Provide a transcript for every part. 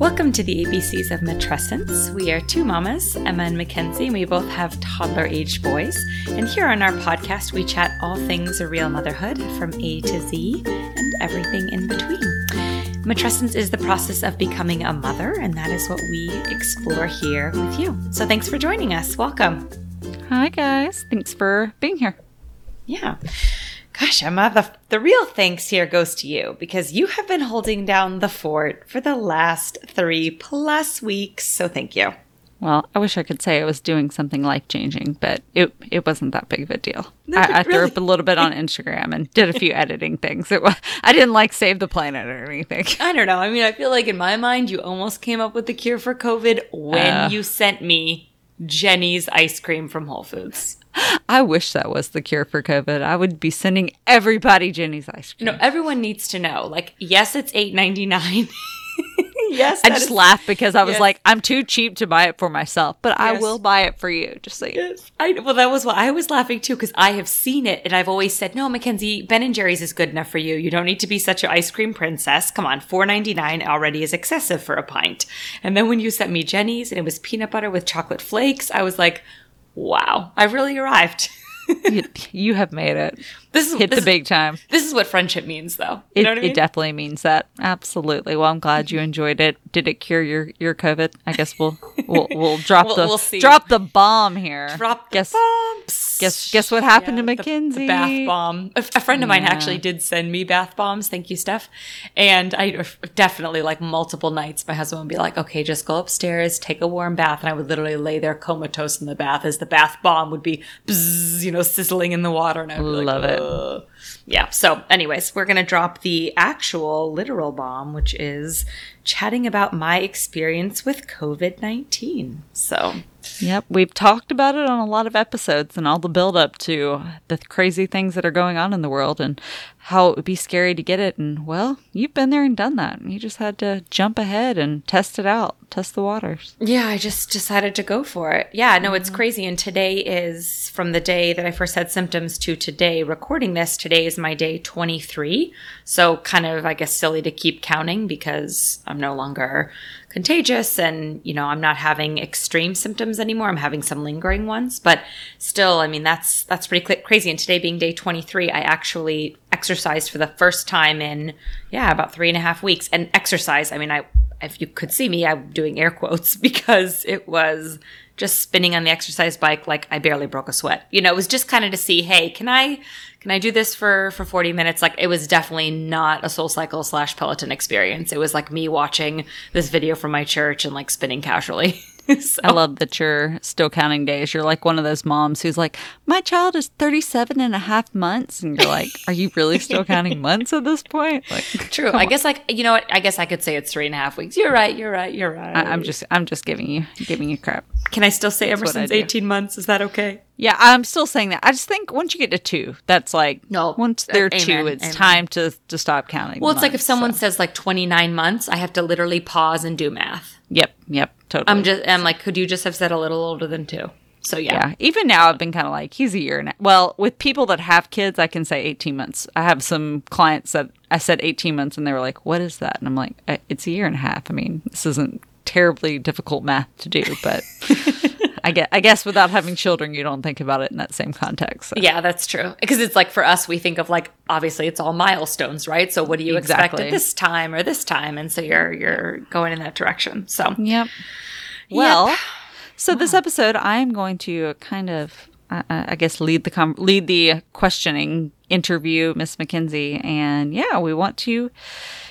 Welcome to the ABCs of Matrescence. We are two mamas, Emma and Mackenzie, and we both have toddler aged boys. And here on our podcast, we chat all things a real motherhood from A to Z and everything in between. Matrescence is the process of becoming a mother, and that is what we explore here with you. So thanks for joining us. Welcome. Hi, guys. Thanks for being here. Yeah. Gosh, Emma, the, the real thanks here goes to you because you have been holding down the fort for the last three plus weeks. So thank you. Well, I wish I could say I was doing something life changing, but it it wasn't that big of a deal. No, I, I threw really. up a little bit on Instagram and did a few editing things. It was I didn't like save the planet or anything. I don't know. I mean, I feel like in my mind, you almost came up with the cure for COVID when Uh. you sent me Jeni's ice cream from Whole Foods. I wish that was the cure for COVID. I would be sending everybody Jeni's ice cream. No, everyone needs to know. Like, yes, it's eight ninety nine. yes, I just is- laughed because I was Yes. like, I'm too cheap to buy it for myself, but I will buy it for you. Just so you Yes, I well that was why I was laughing too because I have seen it and I've always said no, Mackenzie, Ben and Jerry's is good enough for you. You don't need to be such an ice cream princess. Come on, four ninety nine already is excessive for a pint. And then when you sent me Jeni's and it was peanut butter with chocolate flakes, I was like, wow, I've really arrived. you, you have made it. this is Hit this, the big time. This is what friendship means, though. You It, know what I mean? it definitely means that. Absolutely. Well, I'm glad you enjoyed it. Did it cure your, your COVID? I guess we'll we'll, we'll drop We'll- the we'll see. drop the bomb here. Drop the guess bombs. Guess guess what happened to the- Mackenzie? The, bath bomb. A, a friend of mine Yeah. actually did send me bath bombs. Thank you, Steph. And I uh, definitely like multiple nights. My husband would be like, "Okay, just go upstairs, take a warm bath," and I would literally lay there comatose in the bath as the bath bomb would be, bzzz, you know, sizzling in the water, and I would Love like, it. "Ugh." Yeah. So, anyways, we're gonna drop the actual literal bomb, which is chatting about my experience with COVID nineteen. So. Yep, we've talked about it on a lot of episodes and all the build up to the crazy things that are going on in the world and how it would be scary to get it. And well, you've been there and done that. You just had to jump ahead and test it out, test the waters. Yeah, I just decided to go for it. Yeah, no, it's mm-hmm. crazy. And today is from the day that I first had symptoms to today recording this. Today is my day 23. So, kind of, I guess, silly to keep counting because I'm no longer contagious and, you know, I'm not having extreme symptoms anymore. I'm having some lingering ones. But still, I mean, that's, that's pretty cl- crazy. And today being day 23, I actually exercised for the first time in, yeah, about three and a half weeks. And exercise, I mean, I, if you could see me, I'm doing air quotes because it was just spinning on the exercise bike like I barely broke a sweat. You know, it was just kind of to see, hey, can I can I do this for for 40 minutes? Like it was definitely not a SoulCycle slash Peloton experience. It was like me watching this video from my church and like spinning casually. so, I love that you're still counting days. You're like one of those moms who's like, my child is 37 and a half months. And you're like, are you really still counting months at this point? Like, true. I guess like you know what? I guess I could say it's three and a half weeks. You're right. You're right. You're right. I, I'm just, I'm just giving you, giving you crap. Can I still say I Emerson's 18 months? Is that okay? Yeah, I'm still saying that. I just think once you get to two, that's like No, Once uh, they're amen, two, it's amen. time to to stop counting. Well, it's like if someone so. says like 29 months, I have to literally pause and do math. Yep, yep, totally. I'm just, I'm like, could you just have said a little older than two? So yeah. yeah. Even now, I've been kind of like he's a year and a- well, with people that have kids, I can say 18 months. I have some clients that I said 18 months, and they were like, "What is that?" And I'm like, "Uh, "It's a year and a half." I mean, this isn't terribly difficult math to do, but I guess, I guess without having children, you don't think about it in that same context. so. Yeah, that's true. Because it's like for us, we think of like obviously it's all milestones, right? So what do you expect at this time or this time? And so you're you're going in that direction. So Yep. Well, so this episode, I'm going to kind of, I, I I guess, lead the com- lead the questioning interview, Miss Mackenzie, and yeah, we want to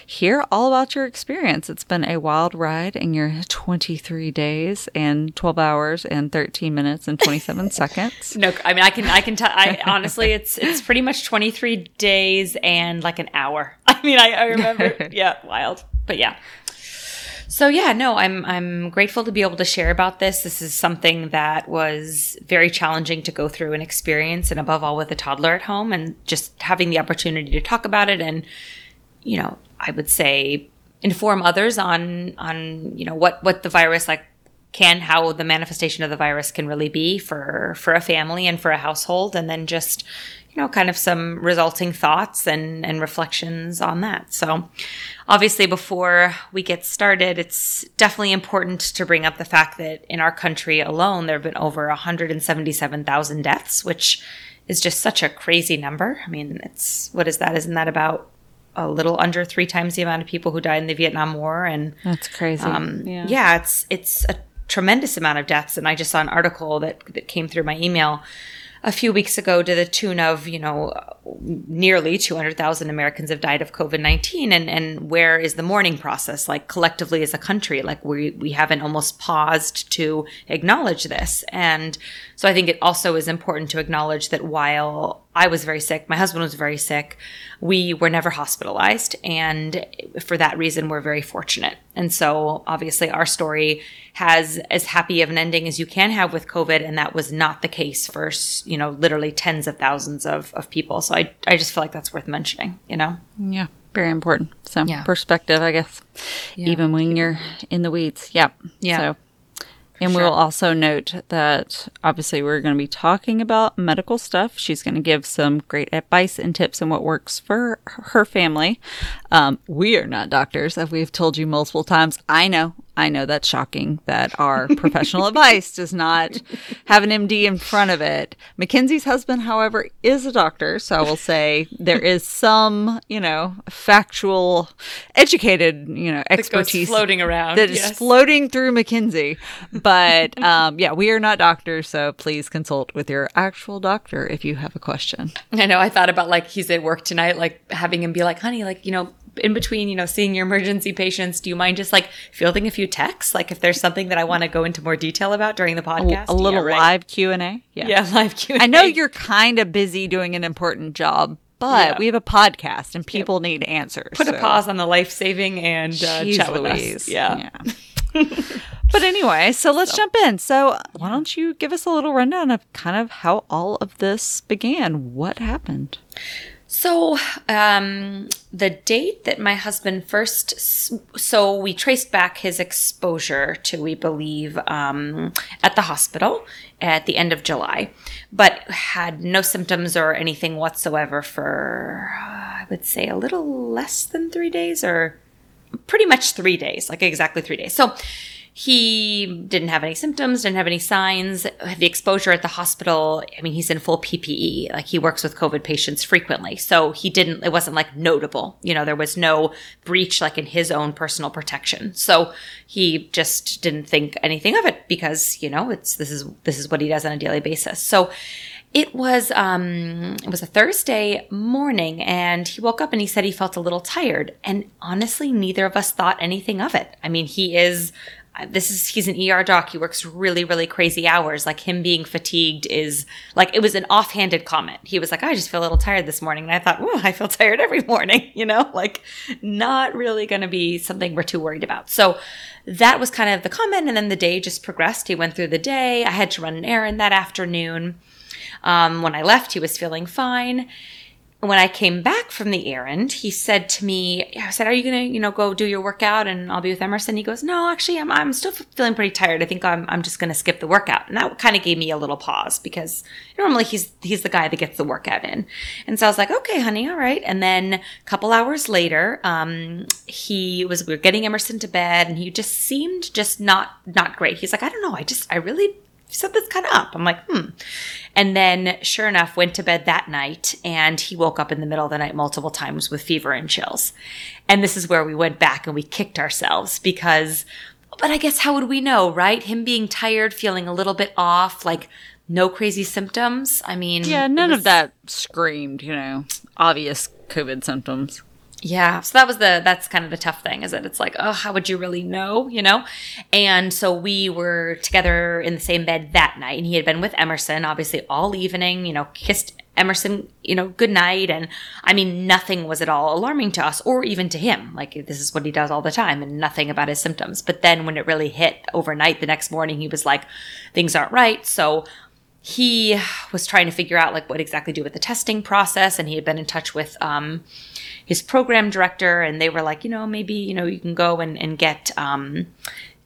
hear all about your experience. It's been a wild ride in your 23 days and 12 hours and 13 minutes and 27 seconds. no, I mean I can I can tell. I honestly, it's it's pretty much 23 days and like an hour. I mean I, I remember. yeah, wild. But yeah. So yeah, no, I'm I'm grateful to be able to share about this. This is something that was very challenging to go through and experience, and above all with a toddler at home, and just having the opportunity to talk about it, and you know, I would say inform others on on you know what what the virus like can how the manifestation of the virus can really be for for a family and for a household and then just you know kind of some resulting thoughts and and reflections on that. So obviously before we get started it's definitely important to bring up the fact that in our country alone there have been over 177,000 deaths which is just such a crazy number. I mean it's what is that? Isn't that about a little under three times the amount of people who died in the Vietnam War, and that's crazy. Um, yeah. yeah, it's it's a tremendous amount of deaths. And I just saw an article that, that came through my email a few weeks ago to the tune of, you know, nearly 200,000 Americans have died of COVID-19 and and where is the mourning process like collectively as a country like we we haven't almost paused to acknowledge this and so I think it also is important to acknowledge that while I was very sick, my husband was very sick, we were never hospitalized. And for that reason, we're very fortunate. And so obviously, our story has as happy of an ending as you can have with COVID. And that was not the case for, you know, literally tens of thousands of, of people. So I, I just feel like that's worth mentioning, you know? Yeah very important. So yeah. perspective, I guess, yeah. even when you're in the weeds. Yep. Yeah. So and sure. we'll also note that obviously we're going to be talking about medical stuff. She's going to give some great advice and tips on what works for her family. Um, we are not doctors, as we've told you multiple times. I know I know that's shocking that our professional advice does not have an MD in front of it. Mackenzie's husband, however, is a doctor, so I will say there is some, you know, factual, educated, you know, expertise floating around that yes. is floating through Mackenzie. But um, yeah, we are not doctors, so please consult with your actual doctor if you have a question. I know. I thought about like he's at work tonight, like having him be like, "Honey, like you know, in between, you know, seeing your emergency patients, do you mind just like fielding a few texts? Like if there's something that I want to go into more detail about during the podcast, a, a little yeah, right? live Q and A. Yeah. yeah, live Q. I know you're kind of busy doing an important job, but yeah. we have a podcast and people yep. need answers. Put so. a pause on the life saving and uh, chat with Louise. us. Yeah. yeah. but anyway, so let's so. jump in. So, why don't you give us a little rundown of kind of how all of this began? What happened? So, um, the date that my husband first, so we traced back his exposure to, we believe, um, at the hospital at the end of July, but had no symptoms or anything whatsoever for, I would say, a little less than three days or pretty much three days, like exactly three days. So, he didn't have any symptoms, didn't have any signs. The exposure at the hospital, I mean, he's in full PPE. Like he works with COVID patients frequently. So he didn't, it wasn't like notable. You know, there was no breach like in his own personal protection. So he just didn't think anything of it because, you know, it's, this is, this is what he does on a daily basis. So, it was um it was a Thursday morning and he woke up and he said he felt a little tired and honestly neither of us thought anything of it. I mean, he is this is he's an ER doc. He works really really crazy hours. Like him being fatigued is like it was an offhanded comment. He was like, "I just feel a little tired this morning," and I thought, "Oh, I feel tired every morning." You know, like not really going to be something we're too worried about. So that was kind of the comment, and then the day just progressed. He went through the day. I had to run an errand that afternoon. Um, when I left, he was feeling fine when I came back from the errand, he said to me, I said, are you going to, you know, go do your workout and I'll be with Emerson? He goes, no, actually, I'm, I'm still feeling pretty tired. I think I'm, I'm just going to skip the workout. And that kind of gave me a little pause because normally he's, he's the guy that gets the workout in. And so I was like, okay, honey, all right. And then a couple hours later, um, he was, we were getting Emerson to bed and he just seemed just not, not great. He's like, I don't know. I just, I really something's kind of up. I'm like, hmm. And then, sure enough, went to bed that night and he woke up in the middle of the night multiple times with fever and chills. And this is where we went back and we kicked ourselves because, but I guess how would we know, right? Him being tired, feeling a little bit off, like no crazy symptoms. I mean, yeah, none was, of that screamed, you know, obvious COVID symptoms. Yeah. So that was the, that's kind of the tough thing is that it's like, oh, how would you really know, you know? And so we were together in the same bed that night and he had been with Emerson, obviously all evening, you know, kissed Emerson, you know, good night. And I mean, nothing was at all alarming to us or even to him. Like this is what he does all the time and nothing about his symptoms. But then when it really hit overnight the next morning, he was like, things aren't right. So he was trying to figure out like what exactly do with the testing process and he had been in touch with um, his program director and they were like you know maybe you know you can go and, and get um,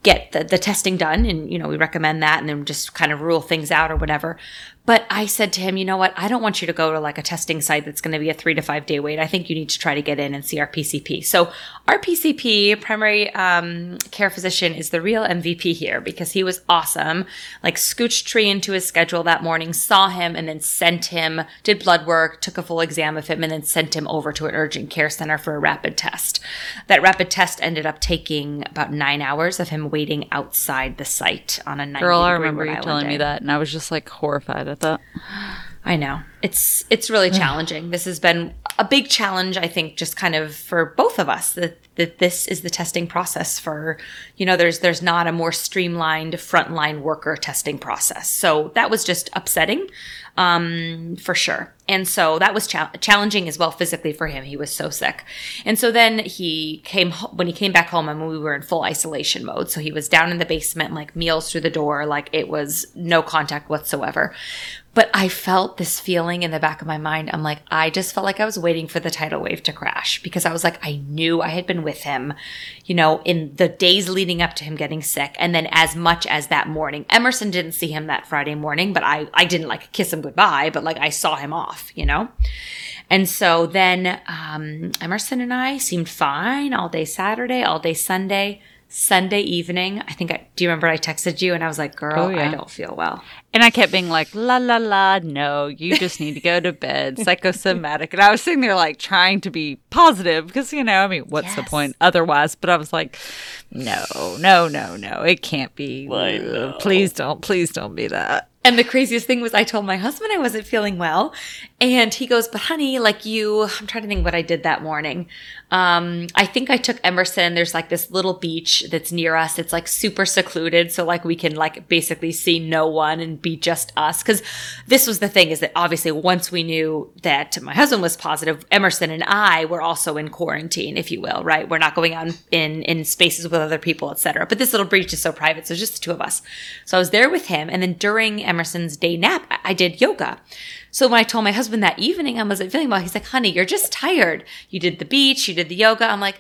get the, the testing done and you know we recommend that and then just kind of rule things out or whatever but i said to him you know what? I don't want you to go to like a testing site that's going to be a three to five day wait. I think you need to try to get in and see our pcp so our pcp primary um, care physician is the real mvp here because he was awesome. Like scooched tree into his schedule that morning saw him and then sent him did blood work took a full exam of him and then sent him over to an urgent care center for a rapid test. That rapid test ended up taking about nine hours of him waiting outside the site on a 90 Girl, I remember you telling day. me that, and I was just like horrified at that. I know. It's it's really challenging. This has been a big challenge, I think, just kind of for both of us that that this is the testing process for you know, there's there's not a more streamlined frontline worker testing process. So that was just upsetting. Um, for sure. And so that was cha- challenging as well physically for him. He was so sick. And so then he came, ho- when he came back home and we were in full isolation mode. So he was down in the basement, like meals through the door, like it was no contact whatsoever. But I felt this feeling in the back of my mind. I'm like, I just felt like I was waiting for the tidal wave to crash because I was like, I knew I had been with him, you know, in the days leading up to him getting sick. And then as much as that morning, Emerson didn't see him that Friday morning, but I, I didn't like kiss him goodbye, but like I saw him off, you know? And so then um, Emerson and I seemed fine all day Saturday, all day Sunday. Sunday evening, I think I do you remember I texted you and I was like, girl, Oh, yeah. I don't feel well. And I kept being like, la la la, no, you just need to go to bed, psychosomatic. And I was sitting there like trying to be positive because, you know, I mean, what's the point otherwise? But I was like, no, no, no, no, it can't be. Please don't, please don't be that. And the craziest thing was I told my husband I wasn't feeling well. And he goes, But honey, like you, I'm trying to think what I did that morning. Um, I think I took Emerson. There's like this little beach that's near us. It's like super secluded. So like we can like basically see no one and be just us. Cause this was the thing is that obviously once we knew that my husband was positive, Emerson and I were also in quarantine, if you will, right? We're not going out in, in spaces with other people, etc. But this little beach is so private. So just the two of us. So I was there with him. And then during Emerson's day nap, I- did yoga. So when I told my husband that evening I wasn't feeling well, he's like, honey, you're just tired. You did the beach, you did the yoga. I'm like,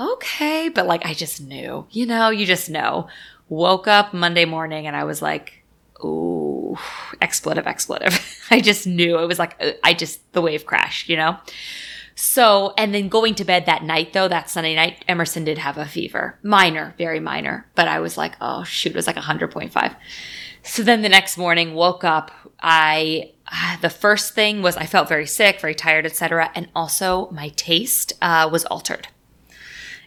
okay. But like, I just knew, you know, you just know. Woke up Monday morning and I was like, ooh, expletive, expletive. I just knew. It was like, uh, I just, the wave crashed, you know? So, and then going to bed that night, though, that Sunday night, Emerson did have a fever. Minor, very minor. But I was like, oh, shoot, it was like 100.5. So then the next morning, woke up. I, ah, the first thing was I felt very sick, very tired, etc. And also my taste uh, was altered.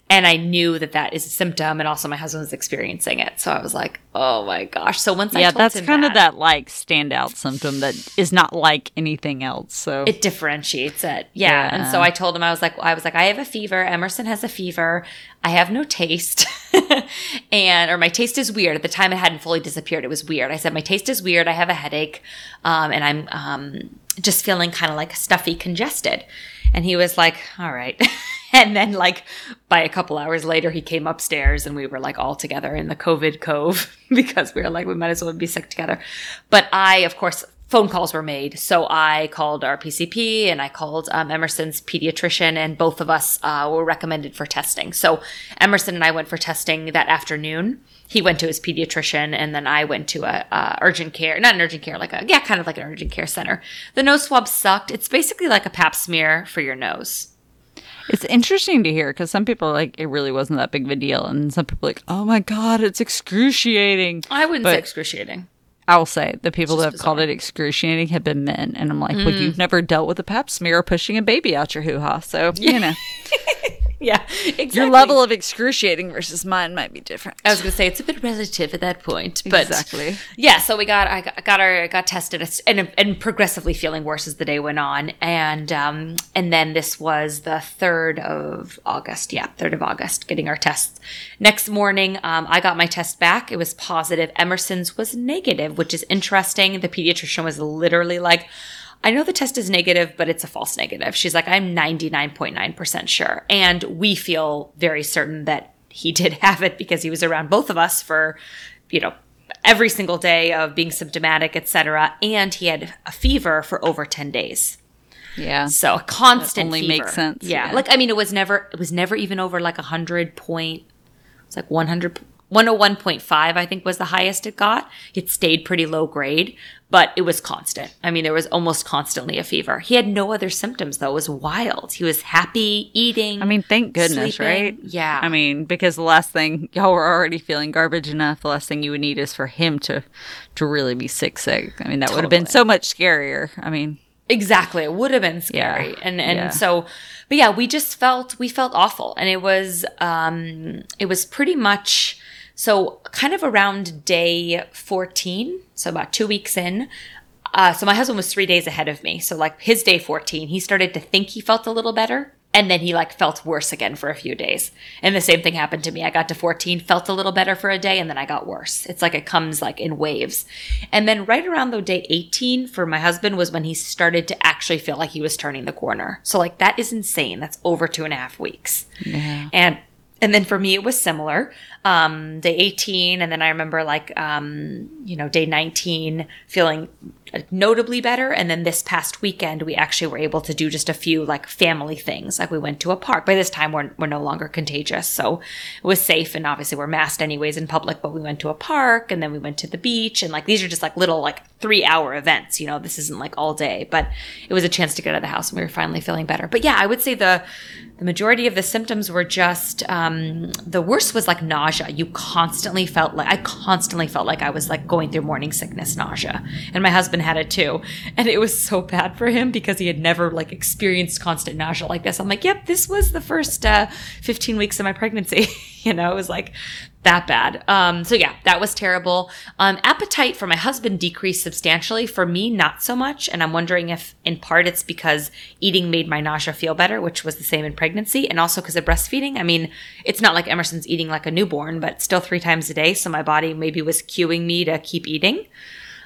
And I knew that that is a symptom, and also my husband was experiencing it. So I was like, "Oh my gosh!" So once I Yeah, that's kind of that like standout symptom that is not like anything else. So it differentiates it. Yeah. And so I told him, I was like, I was like, I have a fever. Emerson has a fever. I have no taste. and, or my taste is weird. At the time it hadn't fully disappeared. It was weird. I said, my taste is weird. I have a headache. Um, and I'm, um, just feeling kind of like stuffy, congested. And he was like, all right. and then like by a couple hours later, he came upstairs and we were like all together in the COVID cove because we were like, we might as well be sick together. But I, of course, phone calls were made. So I called our PCP and I called um, Emerson's pediatrician, and both of us uh, were recommended for testing. So Emerson and I went for testing that afternoon. He went to his pediatrician, and then I went to a, uh urgent care, not an urgent care, like a yeah, kind of like an urgent care center. The nose swab sucked. It's basically like a Pap smear for your nose. It's interesting to hear because some people are like it really wasn't that big of a deal, and some people are like, oh my god, it's excruciating. I wouldn't But- say excruciating. I will say the people that have called it excruciating have been men, and I'm like, well, Mm. you've never dealt with a pap smear or pushing a baby out your hoo ha, so you know Yeah, exactly. your level of excruciating versus mine might be different. I was gonna say it's a bit relative at that point, but Exactly. Yeah, so we got I got, got our got tested and and progressively feeling worse as the day went on, and um and then this was the third of August. Yeah, third of August, getting our tests. Next morning, um, I got my test back. It was positive. Emerson's was negative, which is interesting. The pediatrician was literally like. I know the test is negative, but it's a false negative. She's like, I'm 99.9% sure. And we feel very certain that he did have it because he was around both of us for, you know, every single day of being symptomatic, etc. And he had a fever for over 10 days. Yeah. So a constant only fever. makes sense, Yeah. yeah. Like, I mean, it was never, it was never even over like a hundred point, it's like 100, 101.5, I think was the highest it got. It stayed pretty low grade, but it was constant. I mean, there was almost constantly a fever. He had no other symptoms though. It was wild. He was happy, eating. I mean, thank goodness, sleeping. right? Yeah. I mean, because the last thing y'all were already feeling garbage enough, the last thing you would need is for him to to really be sick sick. I mean, that would have been so much scarier. I mean, Exactly. It would have been scary. Yeah. And and Yeah. so but yeah, we just felt we felt awful. And it was um it was pretty much so kind of around day 14, so about 2 weeks in. Uh, so my husband was three days ahead of me. So like his day 14, he started to think he felt a little better. And then he like felt worse again for a few days. And the same thing happened to me. I got to 14, felt a little better for a day, and then I got worse. It's like it comes like in waves. And then right around the day 18 for my husband was when he started to actually feel like he was turning the corner. So like that is insane. That's over two and a half weeks. yeah. And and then for me it was similar. Um, day 18, and then I remember like um, you know, day 19 feeling notably better. And then this past weekend we actually were able to do just a few like family things. Like we went to a park. By this time we're we're no longer contagious. So it was safe and obviously we're masked anyways in public, but we went to a park and then we went to the beach and like these are just like little like three hour events, you know, this isn't like all day, but it was a chance to get out of the house and we were finally feeling better. But yeah, I would say the the majority of the symptoms were just um, the worst was like nausea. You constantly felt like I constantly felt like I was like going through morning sickness nausea, and my husband had it too. And it was so bad for him because he had never like experienced constant nausea like this. I'm like, yep, this was the first uh, 15 weeks of my pregnancy. you know, it was like that bad. Um, so yeah, that was terrible. Um, appetite for my husband decreased substantially. For me, not so much. And I'm wondering if in part it's because eating made my nausea feel better, which was the same in pregnancy, and also because of breastfeeding. I mean, it's not like Emerson's eating like a newborn, but still three times a day. So my body maybe was cueing me to keep eating.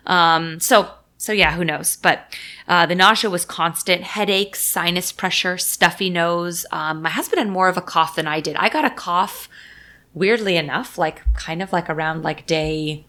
Um, so so yeah, who knows? But uh, the nausea was constant, headaches, sinus pressure, stuffy nose. Um, my husband had more of a cough than I did. I got a cough, weirdly enough, like kind of like around like day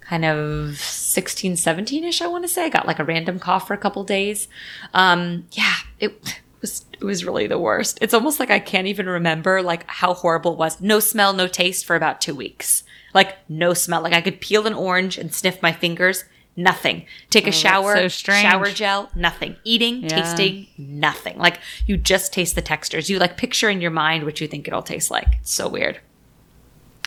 kind of 16, 17 ish, I want to say. I got like a random cough for a couple days. Um, yeah, it was it was really the worst. It's almost like I can't even remember like how horrible it was. No smell, no taste for about two weeks. Like no smell. Like I could peel an orange and sniff my fingers. Nothing. Take a shower, so shower gel, nothing. Eating, Yeah. tasting, nothing. Like you just taste the textures. You like picture in your mind what you think it'll taste like. It's so weird.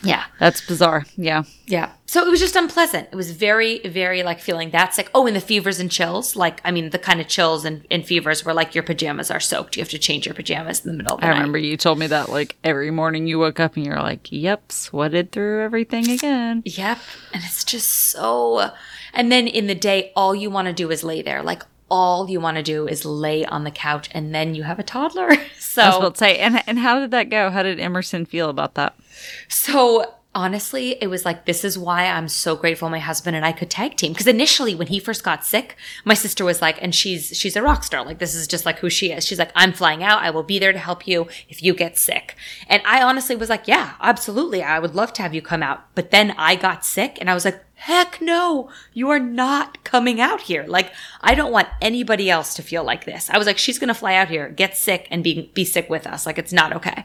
Yeah. That's bizarre. Yeah. Yeah. So it was just unpleasant. It was very, very like feeling that sick. Oh, and the fevers and chills. Like, I mean, the kind of chills and, and fevers where like your pajamas are soaked. You have to change your pajamas in the middle of the I night. remember you told me that like every morning you woke up and you're like, yep, sweated through everything again. Yep. And it's just so. And then in the day, all you want to do is lay there. Like, all you want to do is lay on the couch and then you have a toddler. So, I was say, and and how did that go? How did Emerson feel about that? So honestly, it was like, this is why I'm so grateful my husband and I could tag team. Because initially, when he first got sick, my sister was like, and she's she's a rock star. Like this is just like who she is. She's like, I'm flying out. I will be there to help you if you get sick. And I honestly was like, yeah, absolutely. I would love to have you come out. But then I got sick, and I was like. Heck no, you are not coming out here. Like, I don't want anybody else to feel like this. I was like, she's going to fly out here, get sick, and be, be sick with us. Like, it's not okay.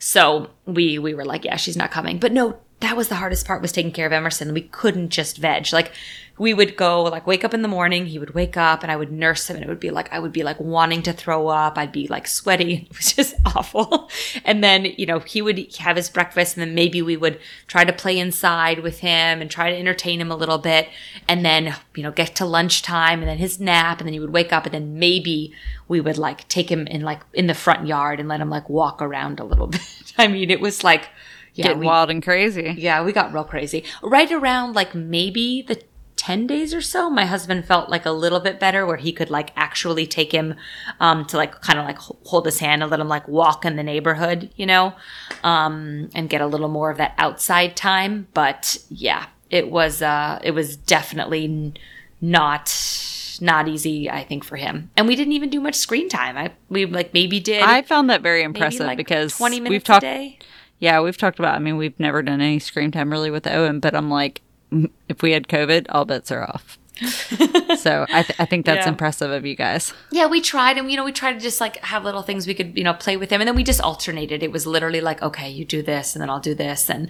So we we were like, yeah, she's not coming. But no, that was the hardest part was taking care of Emerson. We couldn't just veg. Like we would go like wake up in the morning, he would wake up and I would nurse him and it would be like I would be like wanting to throw up. I'd be like sweaty. It was just awful. And then, you know, he would have his breakfast and then maybe we would try to play inside with him and try to entertain him a little bit and then, you know, get to lunchtime and then his nap and then he would wake up and then maybe we would like take him in like in the front yard and let him like walk around a little bit. I mean, it was like yeah, Getting we- wild and crazy. yeah, we got real crazy. Right around like maybe the 10 days or so, my husband felt like a little bit better where he could like actually take him um, to like kind of like hold his hand and let him like walk in the neighborhood, you know, um, and get a little more of that outside time. But yeah, it was, uh, it was definitely not. Not easy, I think, for him, and we didn't even do much screen time. I we like maybe did I found that very impressive like, because twenty minutes we've talked. Yeah, we've talked about. I mean, we've never done any screen time really with Owen, but I'm like, if we had COVID, all bets are off. so I, th- I think that's Yeah. impressive of you guys. Yeah, we tried, and you know, we tried to just like have little things we could, you know, play with him, and then we just alternated. It was literally like, okay, you do this, and then I'll do this, and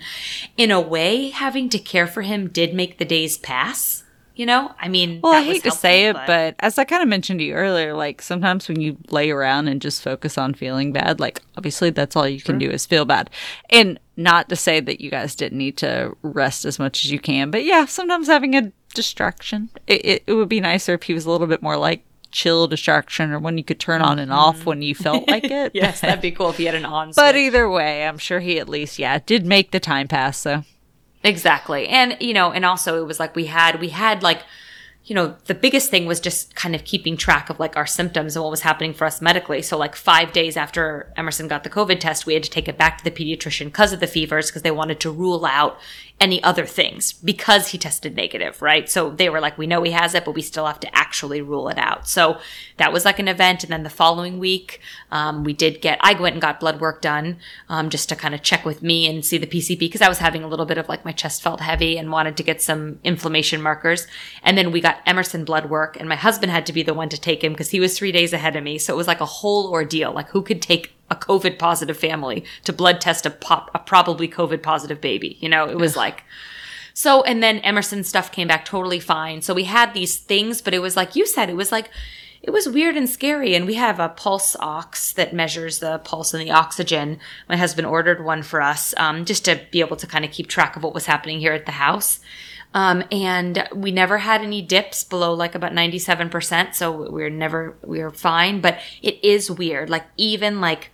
in a way, having to care for him did make the days pass. You know, I mean, Well, I hate to say it, helpful, but as I kind of mentioned to you earlier, like sometimes when you lay around and just focus on feeling bad, like obviously that's all you can do is feel bad. And not to say that you guys didn't need to rest as much as you can, but yeah, sometimes having a distraction, it, it, it would be nicer if he was a little bit more like chill distraction or one you could turn on and off when you felt like mm-hmm. it. yes, that'd be cool if he had an on. But either way, I'm sure he at least, yeah, did make the time pass. So Exactly. And you know, and also it was like we had we had like you know, the biggest thing was just kind of keeping track of like our symptoms and what was happening for us medically. So like 5 days after Emerson got the COVID test, we had to take it back to the pediatrician because of the fevers because they wanted to rule out any other things because he tested negative, right? So they were like, we know he has it, but we still have to actually rule it out. So that was like an event. And then the following week, um, we did get, I went and got blood work done um, just to kind of check with me and see the PCP because I was having a little bit of like my chest felt heavy and wanted to get some inflammation markers. And then we got Emerson blood work, and my husband had to be the one to take him because he was three days ahead of me. So it was like a whole ordeal. Like, who could take a COVID positive family to blood test a, pop, a probably COVID positive baby? You know, it was like, so, and then Emerson's stuff came back totally fine. So we had these things, but it was like you said, it was like, it was weird and scary. And we have a pulse ox that measures the pulse and the oxygen. My husband ordered one for us um, just to be able to kind of keep track of what was happening here at the house. Um, and we never had any dips below like about 97%. So we are never, we're fine. But it is weird. Like, even like,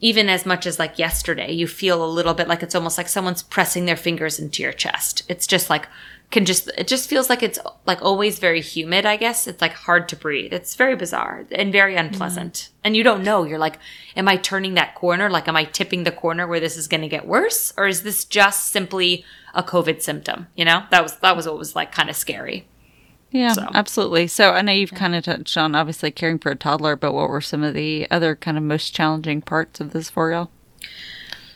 even as much as like yesterday, you feel a little bit like it's almost like someone's pressing their fingers into your chest. It's just like, can just, it just feels like it's like always very humid, I guess. It's like hard to breathe. It's very bizarre and very unpleasant. Mm. And you don't know. You're like, am I turning that corner? Like, am I tipping the corner where this is going to get worse? Or is this just simply a COVID symptom? You know, that was, that was what was like kind of scary. Yeah, So- absolutely. So I know you've kind of touched on obviously caring for a toddler, but what were some of the other kind of most challenging parts of this for y'all?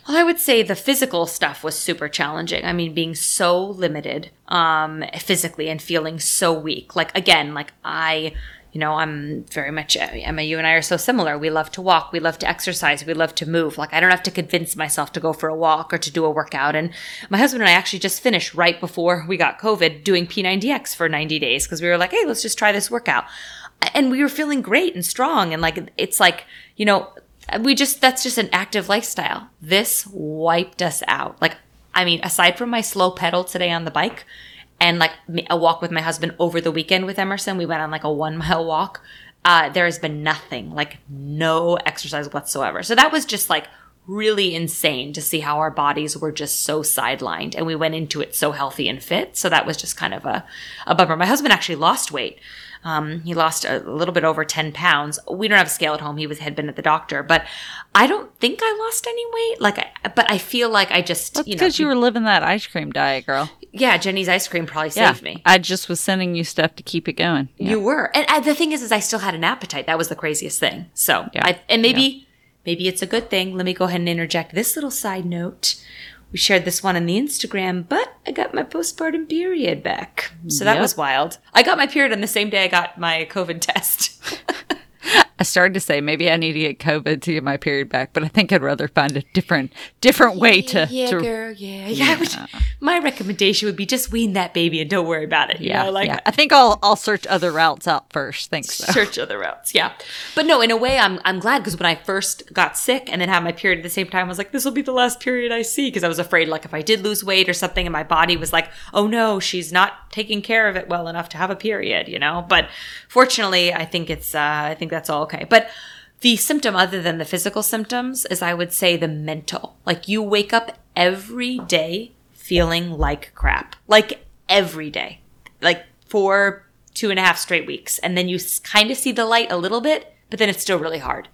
Well, I would say the physical stuff was super challenging. I mean, being so limited um, physically and feeling so weak. Like, again, like I, you know, I'm very much, Emma, you and I are so similar. We love to walk. We love to exercise. We love to move. Like, I don't have to convince myself to go for a walk or to do a workout. And my husband and I actually just finished right before we got COVID doing P90X for 90 days because we were like, hey, let's just try this workout. And we were feeling great and strong. And like, it's like, you know, we just that's just an active lifestyle. This wiped us out. Like I mean, aside from my slow pedal today on the bike and like a walk with my husband over the weekend with Emerson, we went on like a 1 mile walk. Uh, there has been nothing, like no exercise whatsoever. So that was just like really insane to see how our bodies were just so sidelined and we went into it so healthy and fit. So that was just kind of a, a bummer. My husband actually lost weight. Um, he lost a little bit over 10 pounds. We don't have a scale at home. He was had been at the doctor, but I don't think I lost any weight. Like, I, but I feel like I just, you know, Because you were living that ice cream diet, girl. Yeah, Jeni's ice cream probably Yeah, saved me. I just was sending you stuff to keep it going. Yeah. You were, and uh, the thing is, is I still had an appetite. That was the craziest thing. So, Yeah. I, and maybe, maybe it's a good thing. Let me go ahead and interject this little side note. We shared this one on the Instagram, but I got my postpartum period back, so that Yep. was wild. I got my period on the same day I got my COVID test. I started to say maybe I need to get COVID to get my period back, but I think I'd rather find a different different way to, yeah, to girl, yeah, yeah. Would- my recommendation would be just wean that baby and don't worry about it. you yeah, know, like yeah. I think I'll I'll search other routes out first. Thanks. though. search other routes. Yeah. But no, in a way, I'm, I'm glad because when I first got sick and then had my period at the same time, I was like, this will be the last period I see because I was afraid, like, if I did lose weight or something and my body was like, oh no, she's not taking care of it well enough to have a period, you know? But fortunately, I think it's, uh, I think that's all okay. But the symptom other than the physical symptoms is, I would say, the mental. Like, you wake up every day feeling like crap. Like, every day. Like, for two and a half straight weeks. And then you kind of see the light a little bit, but then it's still really hard.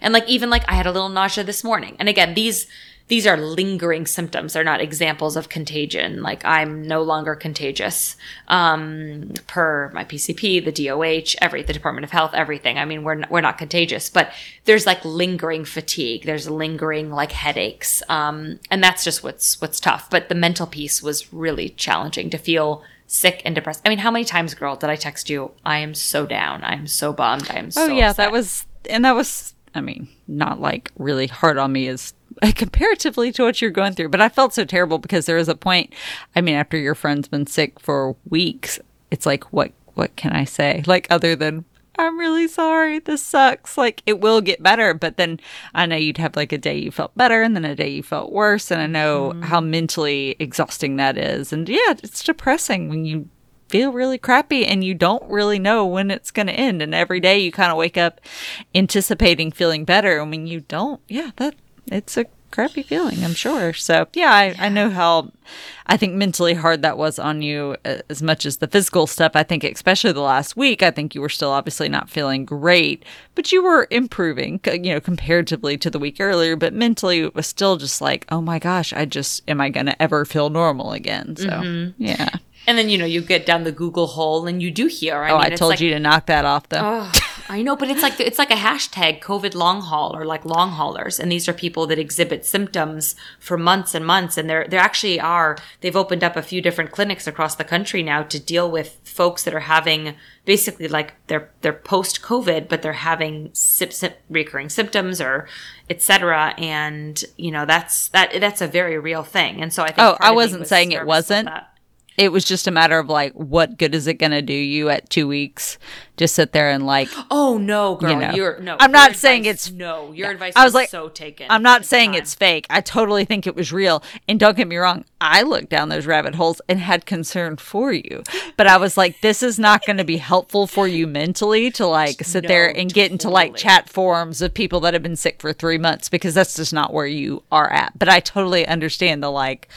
And like, even like I had a little nausea this morning. And again, these, these are lingering symptoms. They're not examples of contagion. Like I'm no longer contagious. Um, per my PCP, the DOH, every, the Department of Health, everything. I mean, we're, n- we're not contagious, but there's like lingering fatigue. There's lingering like headaches. Um, and that's just what's, what's tough. But the mental piece was really challenging to feel sick and depressed. I mean, how many times, girl, did I text you? I am so down. I am so bummed. I am so. Oh yeah, upset. that was, and that was. I mean, not like really hard on me as comparatively to what you're going through, but I felt so terrible because there was a point. I mean, after your friend's been sick for weeks, it's like, what what can I say? Like other than I'm really sorry. This sucks. Like it will get better, but then I know you'd have like a day you felt better and then a day you felt worse. And I know mm. how mentally exhausting that is. And yeah, it's depressing when you feel really crappy and you don't really know when it's going to end. And every day you kind of wake up anticipating feeling better. And when you don't, yeah, that it's a crappy feeling, I'm sure. So, yeah, I, yeah. I know how I think mentally hard that was on you as much as the physical stuff. I think, especially the last week, I think you were still obviously not feeling great, but you were improving, you know, comparatively to the week earlier. But mentally, it was still just like, oh my gosh, I just, am I going to ever feel normal again? So, mm-hmm. yeah. And then, you know, you get down the Google hole and you do hear. I oh, mean, I told like, you to knock that off, though. Oh, I know, but it's like it's like a hashtag COVID long haul or like long haulers, and these are people that exhibit symptoms for months and months, and they're they actually are. They've opened up a few different clinics across the country now to deal with folks that are having basically like they're they're post COVID, but they're having recurring symptoms or etc. And you know that's that that's a very real thing. And so I think. Oh, I wasn't saying it wasn't it was just a matter of like, what good is it going to do you at two weeks? Just sit there and like, oh no, girl, you know, you're no. I'm not advice, saying it's no. Your yeah. advice. I was like, so taken. I'm not saying it's fake. I totally think it was real. And don't get me wrong, I looked down those rabbit holes and had concern for you, but I was like, this is not going to be helpful for you mentally to like sit no, there and totally. get into like chat forums of people that have been sick for three months because that's just not where you are at. But I totally understand the like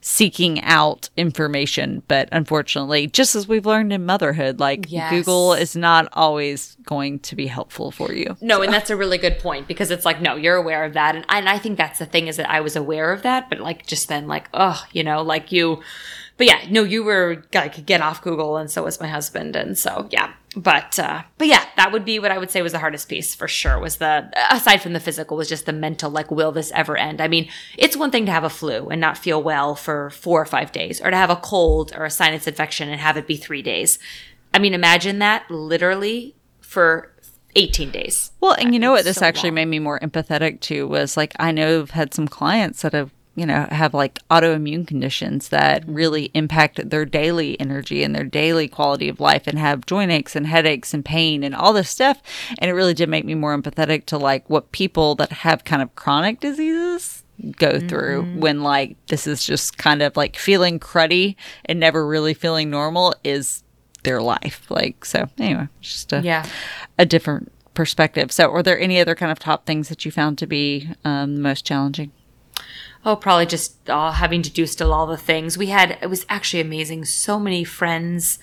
seeking out information. But unfortunately, just as we've learned in motherhood, like yes. Google is not always going to be helpful for you. No, so. and that's a really good point because it's like, no, you're aware of that. And, and I think that's the thing is that I was aware of that, but like just then, like, oh, you know, like you, but yeah, no, you were like, get off Google, and so was my husband. And so, yeah, but uh, but yeah, that would be what I would say was the hardest piece for sure. Was the aside from the physical, was just the mental. Like, will this ever end? I mean, it's one thing to have a flu and not feel well for four or five days, or to have a cold or a sinus infection and have it be three days. I mean, imagine that literally for 18 days. Well, and you know what? This so actually long. made me more empathetic too was like, I know I've had some clients that have you know, have like autoimmune conditions that really impact their daily energy and their daily quality of life and have joint aches and headaches and pain and all this stuff. And it really did make me more empathetic to like what people that have kind of chronic diseases go mm-hmm. through when like this is just kind of like feeling cruddy and never really feeling normal is their life. Like, so anyway, just a, yeah. a different perspective. So, were there any other kind of top things that you found to be um, most challenging? oh, probably just uh, having to do still all the things. We had, it was actually amazing. So many friends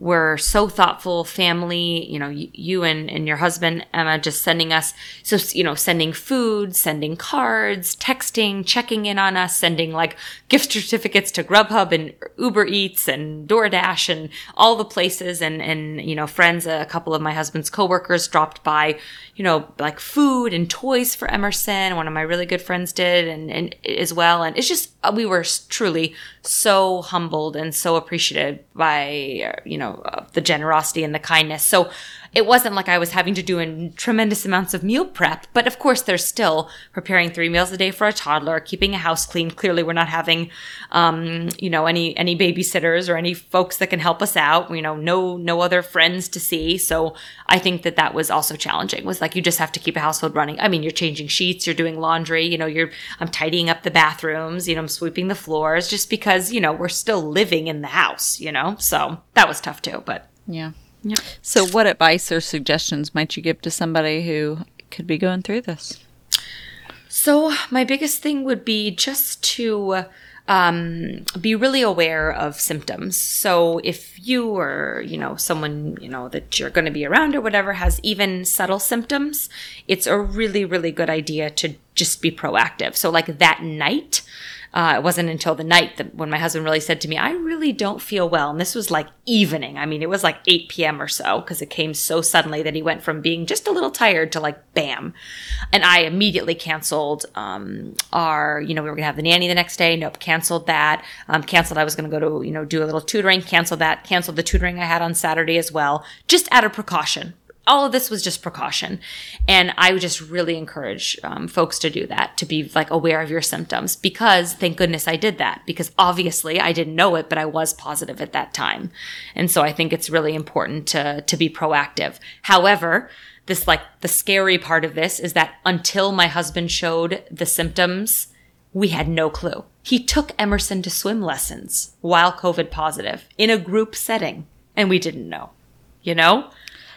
were so thoughtful family you know you and, and your husband emma just sending us so you know sending food sending cards texting checking in on us sending like gift certificates to grubhub and uber eats and doordash and all the places and and you know friends a couple of my husband's coworkers dropped by you know like food and toys for emerson one of my really good friends did and, and as well and it's just we were truly so humbled and so appreciated by you know uh, the generosity and the kindness. So it wasn't like I was having to do in tremendous amounts of meal prep, but of course there's still preparing three meals a day for a toddler, keeping a house clean. Clearly we're not having, um, you know, any, any babysitters or any folks that can help us out. You know, no, no other friends to see. So I think that that was also challenging was like, you just have to keep a household running. I mean, you're changing sheets, you're doing laundry, you know, you're, I'm tidying up the bathrooms, you know, I'm sweeping the floors just because, you know, we're still living in the house, you know, so that was tough too, but yeah. Yeah. So, what advice or suggestions might you give to somebody who could be going through this? So, my biggest thing would be just to um, be really aware of symptoms. So, if you or you know someone you know that you're going to be around or whatever has even subtle symptoms, it's a really really good idea to just be proactive. So, like that night Uh, it wasn't until the night that when my husband really said to me, I really don't feel well. And this was like evening. I mean, it was like 8 p.m. or so because it came so suddenly that he went from being just a little tired to like bam. And I immediately canceled um, our, you know, we were going to have the nanny the next day. Nope, canceled that. Um, canceled, I was going to go to, you know, do a little tutoring, canceled that, canceled the tutoring I had on Saturday as well, just out of precaution all of this was just precaution. And I would just really encourage um, folks to do that, to be like aware of your symptoms because thank goodness I did that because obviously I didn't know it, but I was positive at that time. And so I think it's really important to, to be proactive. However, this like the scary part of this is that until my husband showed the symptoms, we had no clue. He took Emerson to swim lessons while COVID positive in a group setting and we didn't know, you know?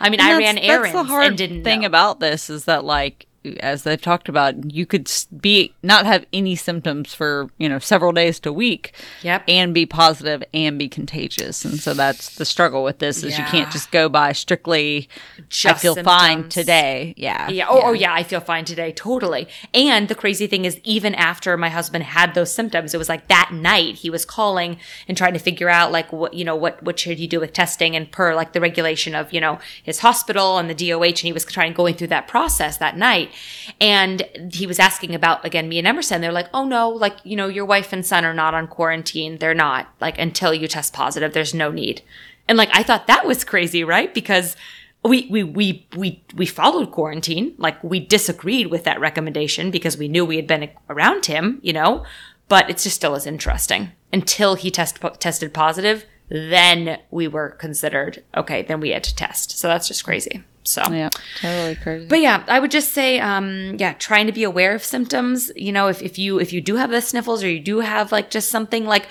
I mean, I ran errands that's the hard and didn't thing know. about this is that like as they've talked about, you could be not have any symptoms for you know several days to a week, Yep. and be positive and be contagious, and so that's the struggle with this is you can't just go by strictly. I Just feel fine today. Yeah, Yeah. Oh, oh, yeah. I feel fine today. Totally. And the crazy thing is, even after my husband had those symptoms, it was like that night he was calling and trying to figure out like what you know what what should he do with testing and per like the regulation of you know his hospital and the DOH, and he was trying going through that process that night. And he was asking about again me and Emerson. They're like, oh no, like you know your wife and son are not on quarantine. They're not like until you test positive. There's no need. And like I thought that was crazy, right? Because we we we we we followed quarantine. Like we disagreed with that recommendation because we knew we had been around him, you know. But it's just still as interesting until he test tested positive. Then we were considered okay. Then we had to test. So that's just crazy. So yeah, totally crazy. but yeah, I would just say, um, yeah, trying to be aware of symptoms. You know, if, if you if you do have the sniffles or you do have like just something like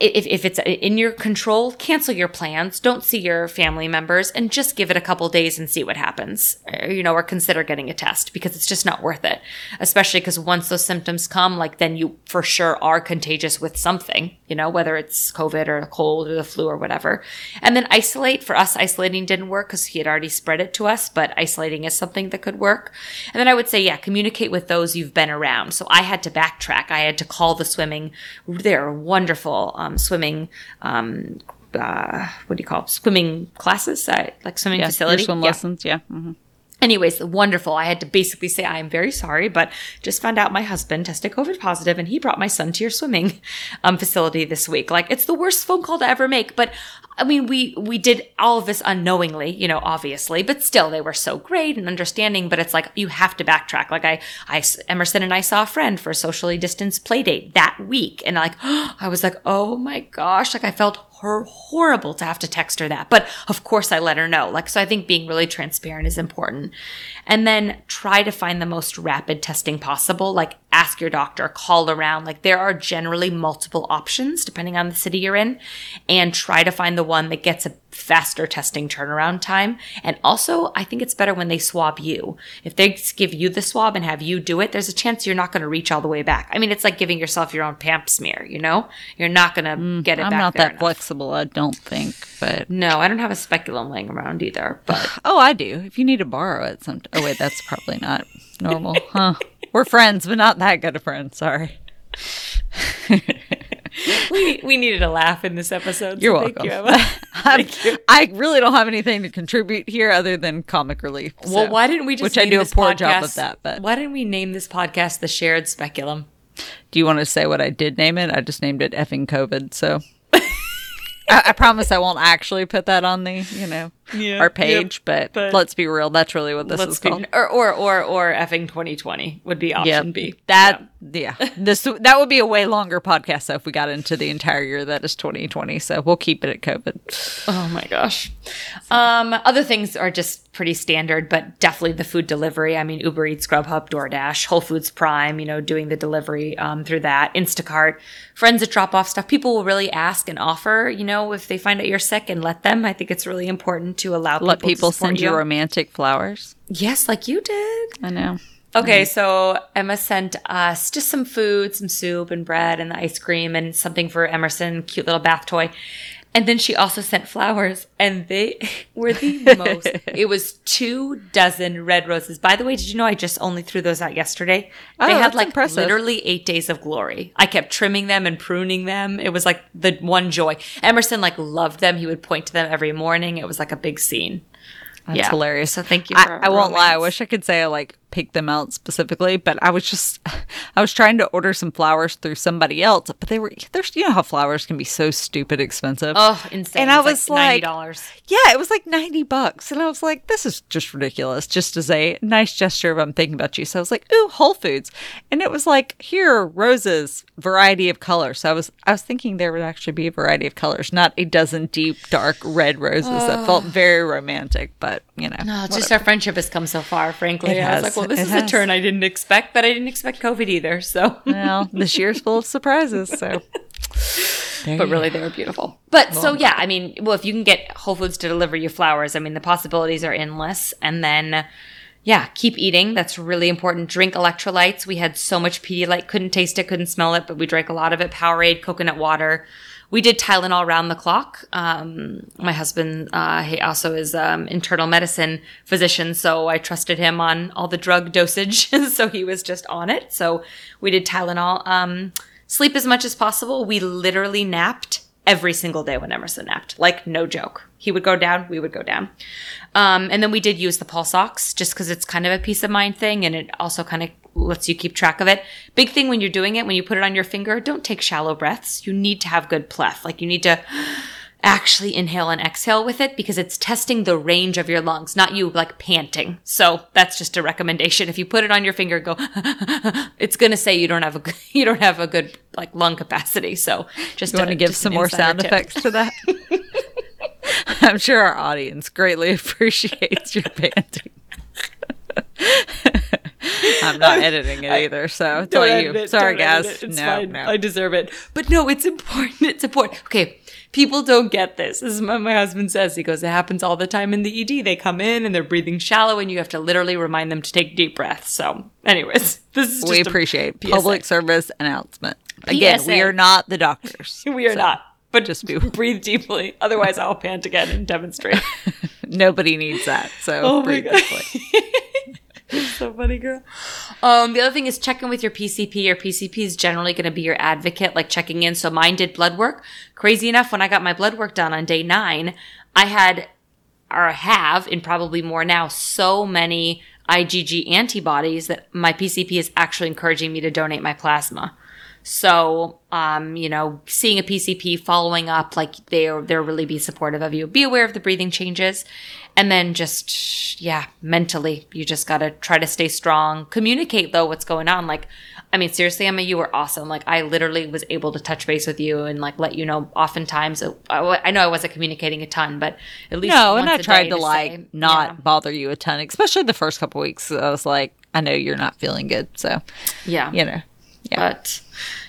if, if it's in your control, cancel your plans. Don't see your family members and just give it a couple days and see what happens. Uh, You know, or consider getting a test because it's just not worth it. Especially because once those symptoms come, like then you for sure are contagious with something, you know, whether it's COVID or a cold or the flu or whatever. And then isolate. For us, isolating didn't work because he had already spread it to us, but isolating is something that could work. And then I would say, yeah, communicate with those you've been around. So I had to backtrack. I had to call the swimming. They're wonderful um, swimming. Um, uh, what do you call it? swimming classes? Uh, like swimming yeah, facility. your swim Yeah lessons. Yeah. hmm anyways, wonderful. I had to basically say, I am very sorry, but just found out my husband tested COVID positive and he brought my son to your swimming um, facility this week. Like it's the worst phone call to ever make. But I mean, we, we did all of this unknowingly, you know, obviously, but still they were so great and understanding. But it's like, you have to backtrack. Like I, I, Emerson and I saw a friend for a socially distanced play date that week. And like, I was like, oh my gosh, like I felt horrible to have to text her that. But of course I let her know. Like, so I think being really transparent is important. And then try to find the most rapid testing possible. Like ask your doctor, call around. Like there are generally multiple options depending on the city you're in and try to find the one that gets a faster testing turnaround time. And also, I think it's better when they swab you. If they give you the swab and have you do it, there's a chance you're not going to reach all the way back. I mean, it's like giving yourself your own pap smear, you know? You're not going to mm, get it I'm back not that enough. flexible. I don't think, but No, I don't have a speculum laying around either, but oh, I do. If you need to borrow it, some. Oh wait, that's probably not normal, huh? We're friends, but not that good of friends. Sorry. we, we needed a laugh in this episode. You're so welcome. Thank you, Emma. I'm- I really don't have anything to contribute here other than comic relief. well, why didn't we just which I do a poor job of that. But why didn't we name this podcast the shared speculum? do you want to say what I did name it? I just named it effing COVID. So I, I promise I won't actually put that on the you know Yeah, our page. but, but- let's be real, that's really what this is be, called. or, or or or effing 2020 would be option Yep. B. That yeah. This that would be a way longer podcast though if we got into the entire year that is 2020. So we'll keep it at COVID. Oh my gosh. Um, other things are just pretty standard, but definitely the food delivery. I mean, Uber Eats, Grubhub, DoorDash, Whole Foods Prime, you know, doing the delivery um, through that, Instacart, friends that drop off stuff. People will really ask and offer, you know, if they find out you're sick and let them. I think it's really important to allow Let people, people send you romantic flowers. Yes, like you did. I know. Okay, so Emma sent us just some food, some soup and bread and the ice cream and something for Emerson, cute little bath toy. And then she also sent flowers, and they were the most. it was two dozen red roses. By the way, did you know I just only threw those out yesterday? Oh, they had like impressive. literally eight days of glory. I kept trimming them and pruning them. It was like the one joy. Emerson like loved them. He would point to them every morning. It was like a big scene. That's Yeah. hilarious. So thank you I, I won't lie. I wish I could say I like picked them out specifically, but I was just I was trying to order some flowers through somebody else, but they were there's you know how flowers can be so stupid expensive. Oh, insane! And I was ninety like- dollars. Yeah, it was like 90 bucks. And I was like, this is just ridiculous. Just as a nice gesture of I'm thinking about you. So I was like, ooh, Whole Foods. And it was like, here are roses, variety of colors. So I was I was thinking there would actually be a variety of colors, not a dozen deep, dark red roses that felt very romantic, but you know. No, just our friendship has come so far, frankly. It I was has. like, well, this It is a turn I didn't expect, but I didn't expect COVID either. So, well, this year's full of surprises, so there but really, they were beautiful. But so, yeah, I mean, well, if you can get Whole Foods to deliver you flowers, I mean, the possibilities are endless. And then, yeah, keep eating. That's really important. Drink electrolytes. We had so much Pedialyte, couldn't taste it, couldn't smell it, but we drank a lot of it. Powerade, coconut water. We did Tylenol round the clock. Um, my husband, uh, he also is um, internal medicine physician, so I trusted him on all the drug dosage. so he was just on it. So we did Tylenol. Um, sleep as much as possible. We literally napped every single day when Emerson napped. Like, no joke. He would go down, we would go down. Um, and then we did use the pulse ox just because it's kind of a peace of mind thing and it also kind of lets you keep track of it. Big thing when you're doing it, when you put it on your finger, don't take shallow breaths. You need to have good pleth. Like, you need to actually inhale and exhale with it because it's testing the range of your lungs, not you like panting. So that's just a recommendation. If you put it on your finger, go, it's going to say you don't have a good, you don't have a good like lung capacity. So just want to give some more sound tip. effects to that? I'm sure our audience greatly appreciates your panting. I'm not editing it either, so it's all you. it, Sorry, guys. it. It's no, fine. no. I deserve it. But no, it's important. It's important. Okay. People don't get this. This is what my husband says. He goes, it happens all the time in the ED. They come in and they're breathing shallow and you have to literally remind them to take deep breaths. So anyways, this is just we a appreciate PSA. public service announcement. Again, we are not the doctors. We are So not. But just just be- breathe deeply. Otherwise I'll pant again and demonstrate. Nobody needs that. So Oh breathe deeply. so funny, girl. Um, the other thing is checking with your PCP. Your PCP is generally going to be your advocate, like checking in. So mine did blood work. Crazy enough, when I got my blood work done on day nine, I had or have, and probably more now, so many IgG antibodies that my PCP is actually encouraging me to donate my plasma. So, um, you know, seeing a PCP, following up, like they're they're really be supportive of you. Be aware of the breathing changes, and then just yeah, mentally, you just gotta try to stay strong. Communicate though what's going on. Like, I mean, seriously, Emma, you were awesome. Like, I literally was able to touch base with you and like let you know. Oftentimes, I, I know I wasn't communicating a ton, but at least No, and I tried day to like say, not yeah. bother you a ton, especially the first couple weeks. I was like, I know you're not feeling good, so yeah, you know. Yeah. But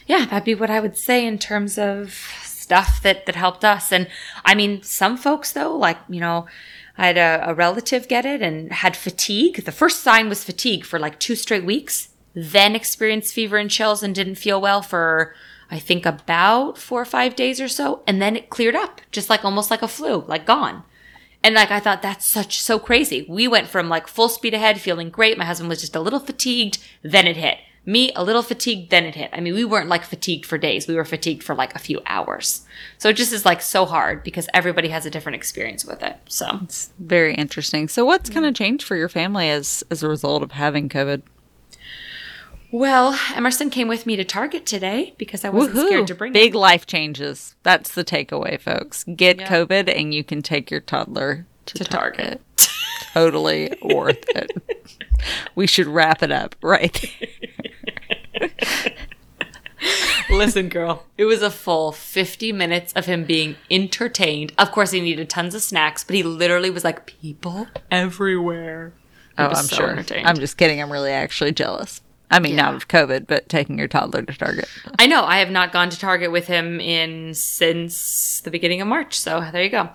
yeah, that'd be what I would say in terms of stuff that that helped us. And I mean, some folks though, like you know, I had a, a relative get it and had fatigue. The first sign was fatigue for like two straight weeks. Then experienced fever and chills and didn't feel well for I think about four or five days or so, and then it cleared up, just like almost like a flu, like gone. And like I thought that's such so crazy. We went from like full speed ahead, feeling great. My husband was just a little fatigued, then it hit. Me, a little fatigued, then it hit. I mean, we weren't like fatigued for days. We were fatigued for like a few hours. So it just is like so hard because everybody has a different experience with it. So it's Very interesting. So what's mm-hmm. kind of changed for your family as as a result of having COVID? well, Emerson came with me to Target today because I wasn't scared to bring Big it. life changes. That's the takeaway, folks. Get Yeah. COVID and you can take your toddler to, To Target. Totally worth it. We should wrap it up right there. Listen, girl, it was a full 50 minutes of him being entertained. Of course, he needed tons of snacks, but he literally was like, people everywhere. He Oh, I'm so sure. I'm just kidding. I'm really actually jealous. I mean, Yeah. not of COVID, but taking your toddler to Target. I know. I have not gone to Target with him in since the beginning of March. So there you go. Um,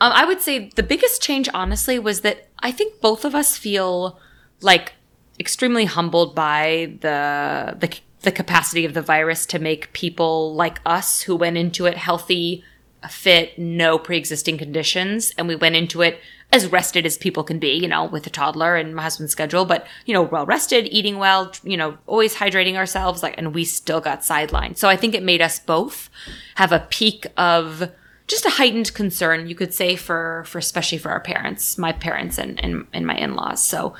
I would say the biggest change, honestly, was that I think both of us feel like extremely humbled by the the the capacity of the virus to make people like us who went into it healthy fit, no pre existing conditions. And we went into it as rested as people can be, you know, with a toddler and my husband's schedule, but, you know, well rested, eating well, you know, always hydrating ourselves, like, and we still got sidelined. So I think it made us both have a peak of just a heightened concern, you could say, for, for especially for our parents, my parents and, and, and my in laws. So,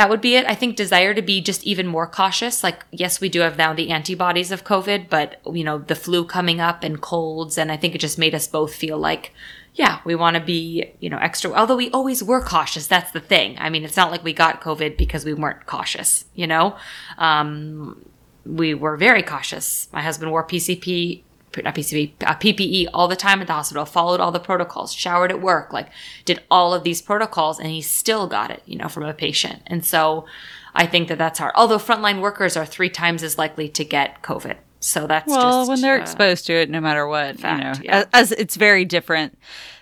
that would be it. I think desire to be just even more cautious. Like, yes, we do have now the antibodies of COVID, but you know, the flu coming up and colds. And I think it just made us both feel like, yeah, we want to be, you know, extra, although we always were cautious. That's the thing. I mean, it's not like we got COVID because we weren't cautious, you know? Um, we were very cautious. My husband wore PCP not PCP, uh, PPE all the time at the hospital, followed all the protocols, showered at work, like did all of these protocols, and he still got it, you know, from a patient. And so I think that that's hard. Although frontline workers are three times as likely to get COVID. So that's well, just, when they're uh, exposed to it, no matter what, fact, you know, yeah. as, as it's very different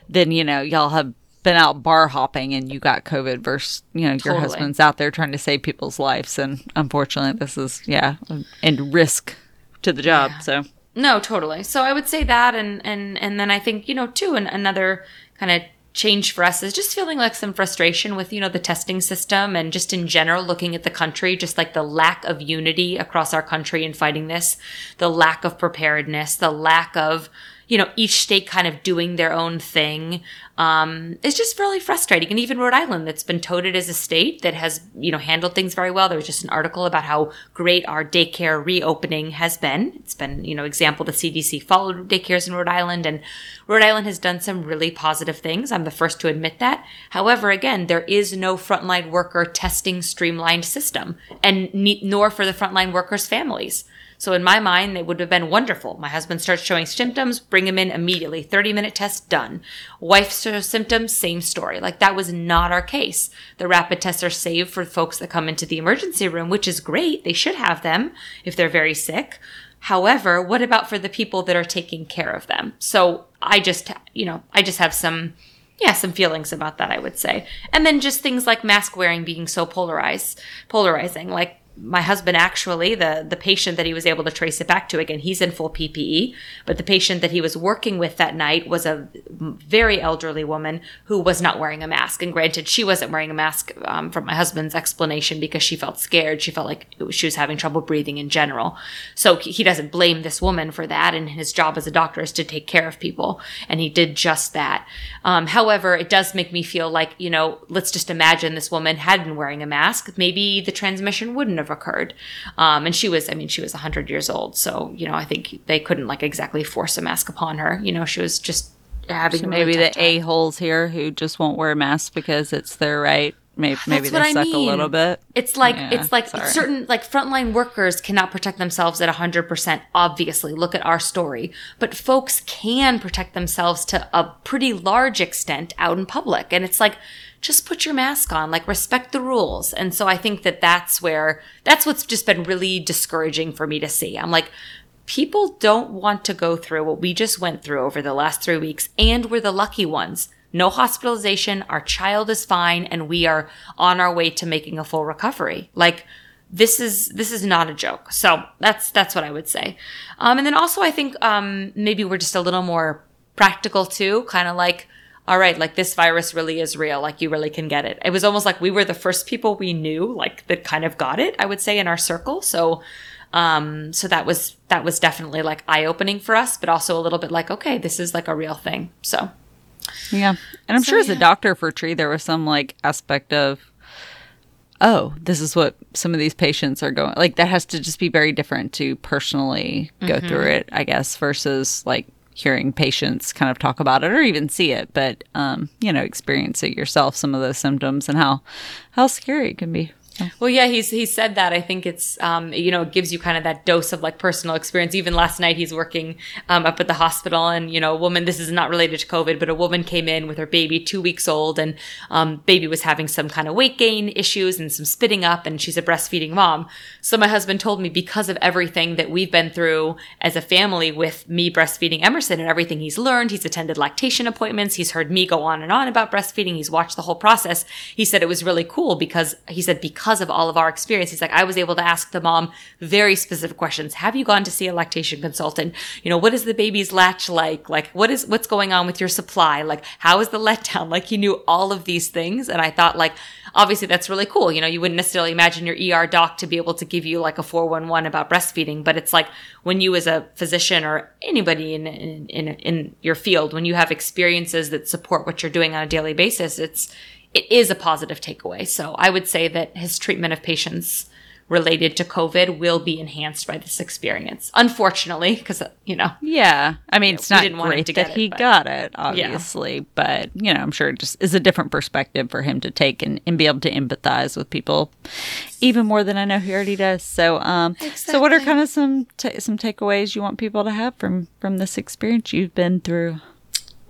than you know, y'all have been out bar hopping and you got COVID versus you know your husband's out there trying to save people's lives, and unfortunately, this is yeah, and risk to the job. So No, totally. So I would say that, and and and then I think you know too, and another kind of change for us is just feeling like some frustration with you know the testing system and just in general looking at the country, just like the lack of unity across our country in fighting this, the lack of preparedness, the lack of you know each state kind of doing their own thing. Um, it's just really frustrating. And even Rhode Island, that's been touted as a state that has, you know, handled things very well. There was just an article about how great our daycare reopening has been. It's been, you know, example the CDC followed daycares in Rhode Island, and Rhode Island has done some really positive things. I'm the first to admit that. However, again, there is no frontline worker testing streamlined system, and nor for the frontline workers' families. So in my mind, it would have been wonderful. My husband starts showing symptoms, bring him in immediately. 30 minute test done. Wife shows symptoms, same story. Like that was not our case. The rapid tests are saved for folks that come into the emergency room, which is great. They should have them if they're very sick. However, what about for the people that are taking care of them? So I just, you know, I just have some yeah, some feelings about that, I would say. And then just things like mask wearing being so polarized, polarizing. Like my husband actually, the the patient that he was able to trace it back to, again, he's in full PPE, but the patient that he was working with that night was a very elderly woman who was not wearing a mask. And granted, she wasn't wearing a mask um, from my husband's explanation because she felt scared. She felt like was- she was having trouble breathing in general. So he doesn't blame this woman for that. And his job as a doctor is to take care of people. And he did just that. Um, however, it does make me feel like, you know, let's just imagine this woman had been wearing a mask. Maybe the transmission wouldn't have occurred. Um, and she was, I mean, she was 100 years old. So, you know, I think they couldn't like exactly force a mask upon her. You know, she was just having really maybe tough the a holes here who just won't wear masks because it's their right. Maybe maybe That's they what I suck a little bit. It's like Yeah, it's like sorry. certain like frontline workers cannot protect themselves at 100% obviously. Look at our story. But folks can protect themselves to a pretty large extent out in public. And it's like just put your mask on, like respect the rules. And so I think that that's where that's what's just been really discouraging for me to see. I'm like people don't want to go through what we just went through over the last 3 weeks and we're the lucky ones no hospitalization, our child is fine, and we are on our way to making a full recovery. Like this is this is not a joke. So that's that's what I would say. Um, and then also I think um, maybe we're just a little more practical too, kind of like. All right, like this virus really is real. Like you really can get it. It was almost like we were the first people we knew, like that kind of got it. I would say in our circle. So, um, so that was that was definitely like eye opening for us, but also a little bit like, okay, this is like a real thing. So, Yeah. And I'm So, sure as a doctor for Tree, there was some like aspect of, oh, this is what some of these patients are going. Like that has to just be very different to personally go through it, I guess, versus like hearing patients kind of talk about it or even see it, but um, you know, experience it yourself, some of those symptoms and how how scary it can be. Well, yeah, he's he said that. I think it's um, you know, it gives you kind of that dose of like personal experience. Even last night, he's working um, up at the hospital, and you know, a woman. This is not related to COVID, but a woman came in with her baby, two weeks old, and um, baby was having some kind of weight gain issues and some spitting up, and she's a breastfeeding mom. So my husband told me because of everything that we've been through as a family with me breastfeeding Emerson and everything he's learned, he's attended lactation appointments, he's heard me go on and on about breastfeeding, he's watched the whole process. He said it was really cool because he said because because of all of our experiences. Like I was able to ask the mom very specific questions. Have you gone to see a lactation consultant? You know, what is the baby's latch like? Like what is, what's going on with your supply? Like how is the letdown? Like he knew all of these things. And I thought like, obviously that's really cool. You know, you wouldn't necessarily imagine your ER doc to be able to give you like a 411 about breastfeeding, but it's like when you as a physician or anybody in, in, in, in your field, when you have experiences that support what you're doing on a daily basis, it's, it is a positive takeaway. So I would say that his treatment of patients related to COVID will be enhanced by this experience. Unfortunately, because you know. Yeah, I mean, it's not great that it, he but, got it, obviously, yeah. but you know, I'm sure it just is a different perspective for him to take and, and be able to empathize with people even more than I know he already does. So, um, exactly. so what are kind of some t- some takeaways you want people to have from from this experience you've been through?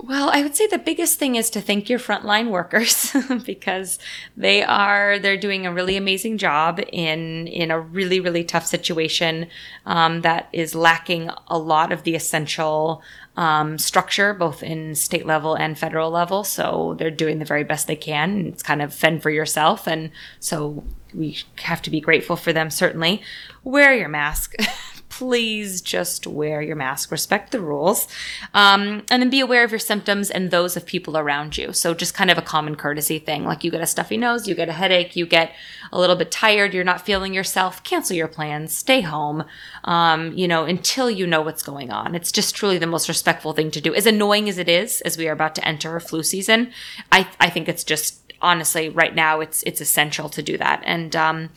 Well, I would say the biggest thing is to thank your frontline workers because they are they're doing a really amazing job in in a really really tough situation um, that is lacking a lot of the essential um, structure, both in state level and federal level. So they're doing the very best they can. It's kind of fend for yourself, and so we have to be grateful for them. Certainly, wear your mask. please just wear your mask, respect the rules, um, and then be aware of your symptoms and those of people around you. So just kind of a common courtesy thing. Like you get a stuffy nose, you get a headache, you get a little bit tired, you're not feeling yourself, cancel your plans, stay home, um, you know, until you know what's going on. It's just truly the most respectful thing to do. As annoying as it is, as we are about to enter flu season, I, I think it's just honestly right now it's it's essential to do that. And um,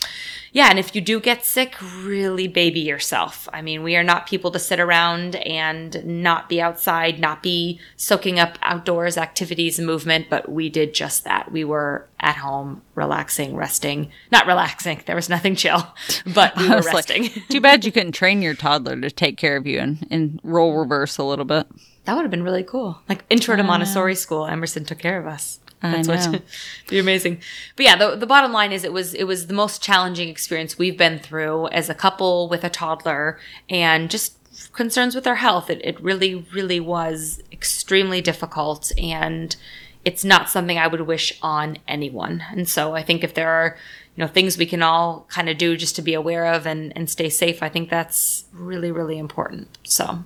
yeah and if you do get sick really baby yourself. I mean we are not people to sit around and not be outside not be soaking up outdoors activities and movement but we did just that. We were at home relaxing resting. Not relaxing there was nothing chill but we were resting like, too bad you couldn't train your toddler to take care of you and, and role reverse a little bit. That would have been really cool. Like intro to Montessori school, Emerson took care of us. That's I know. be amazing. But yeah, the, the bottom line is it was it was the most challenging experience we've been through as a couple with a toddler and just concerns with our health. It, it really, really was extremely difficult and it's not something I would wish on anyone. And so I think if there are, you know, things we can all kind of do just to be aware of and, and stay safe, I think that's really, really important. So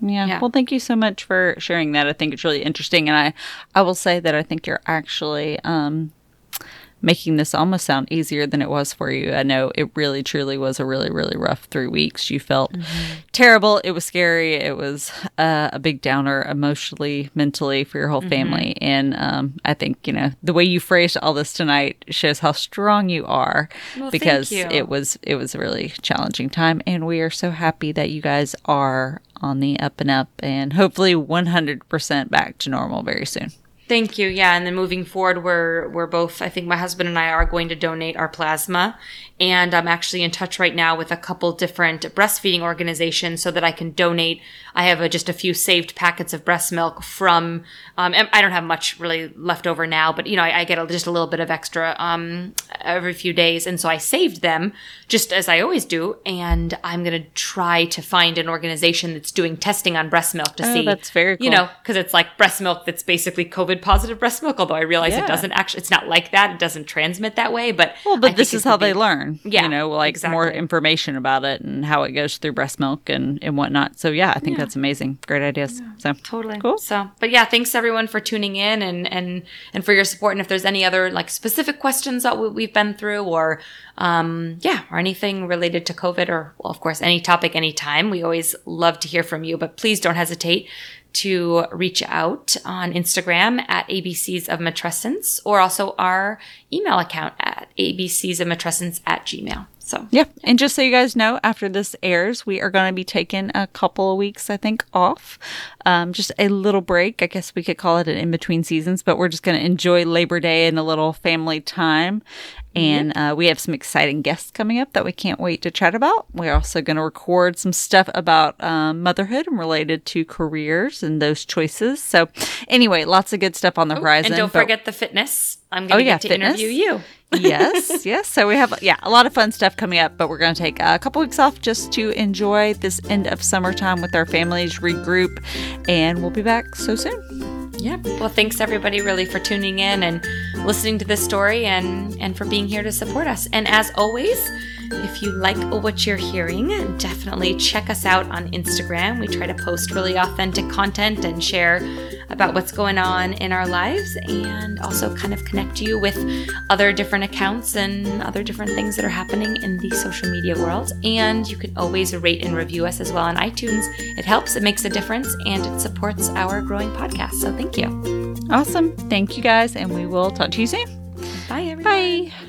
yeah. yeah. Well, thank you so much for sharing that. I think it's really interesting, and I, I will say that I think you're actually um, making this almost sound easier than it was for you. I know it really, truly was a really, really rough three weeks. You felt mm-hmm. terrible. It was scary. It was uh, a big downer emotionally, mentally for your whole mm-hmm. family. And um, I think you know the way you phrased all this tonight shows how strong you are well, because you. it was it was a really challenging time, and we are so happy that you guys are on the up and up and hopefully 100% back to normal very soon. Thank you. Yeah, and then moving forward, we're we're both. I think my husband and I are going to donate our plasma, and I'm actually in touch right now with a couple different breastfeeding organizations so that I can donate. I have a, just a few saved packets of breast milk from. Um, I don't have much really left over now, but you know I, I get a, just a little bit of extra um, every few days, and so I saved them just as I always do. And I'm going to try to find an organization that's doing testing on breast milk to oh, see. That's very cool. You know, because it's like breast milk that's basically COVID positive breast milk. Although I realize yeah. it doesn't actually. It's not like that. It doesn't transmit that way. But well, but this is how they learn. Yeah, you know, like exactly. more information about it and how it goes through breast milk and and whatnot. So yeah, I think yeah. that's amazing. Great ideas. Yeah. So totally cool. So, but yeah, thanks everyone for tuning in and and and for your support. And if there's any other like specific questions that we've been through or um, yeah, or anything related to COVID or, well, of course, any topic, anytime. We always love to hear from you, but please don't hesitate to reach out on Instagram at ABCs of Matrescence or also our email account at ABCs of Matrescence at Gmail. So, yeah. And just so you guys know, after this airs, we are going to be taking a couple of weeks, I think, off. Um, just a little break. I guess we could call it an in between seasons, but we're just going to enjoy Labor Day and a little family time. And uh, we have some exciting guests coming up that we can't wait to chat about. We're also going to record some stuff about um, motherhood and related to careers and those choices. So, anyway, lots of good stuff on the horizon. And don't forget the fitness. I'm going oh, to yeah, get to fitness. interview you. yes, yes. So we have yeah a lot of fun stuff coming up, but we're going to take a couple weeks off just to enjoy this end of summertime with our families, regroup, and we'll be back so soon. Yep. Well, thanks everybody really for tuning in, and listening to this story and, and for being here to support us. And as always, if you like what you're hearing, definitely check us out on Instagram. We try to post really authentic content and share about what's going on in our lives and also kind of connect you with other different accounts and other different things that are happening in the social media world. And you can always rate and review us as well on iTunes. It helps, it makes a difference, and it supports our growing podcast. So thank you. Awesome. Thank you guys, and we will talk to you soon. Bye, everybody. Bye.